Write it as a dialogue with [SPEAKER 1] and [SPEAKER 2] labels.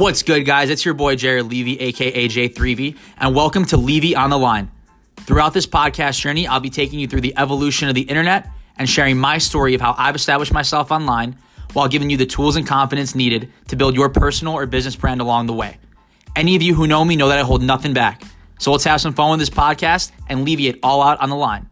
[SPEAKER 1] What's good, guys? It's your boy Jared Levy, aka J3V, and welcome to Levy on the Line. Throughout this podcast journey, I'll be taking you through the evolution of the internet and sharing my story of how I've established myself online while giving you the tools and confidence needed to build your personal or business brand along the way. Any of you who know me know that I hold nothing back. So let's have some fun with this podcast and Levy it all out on the line.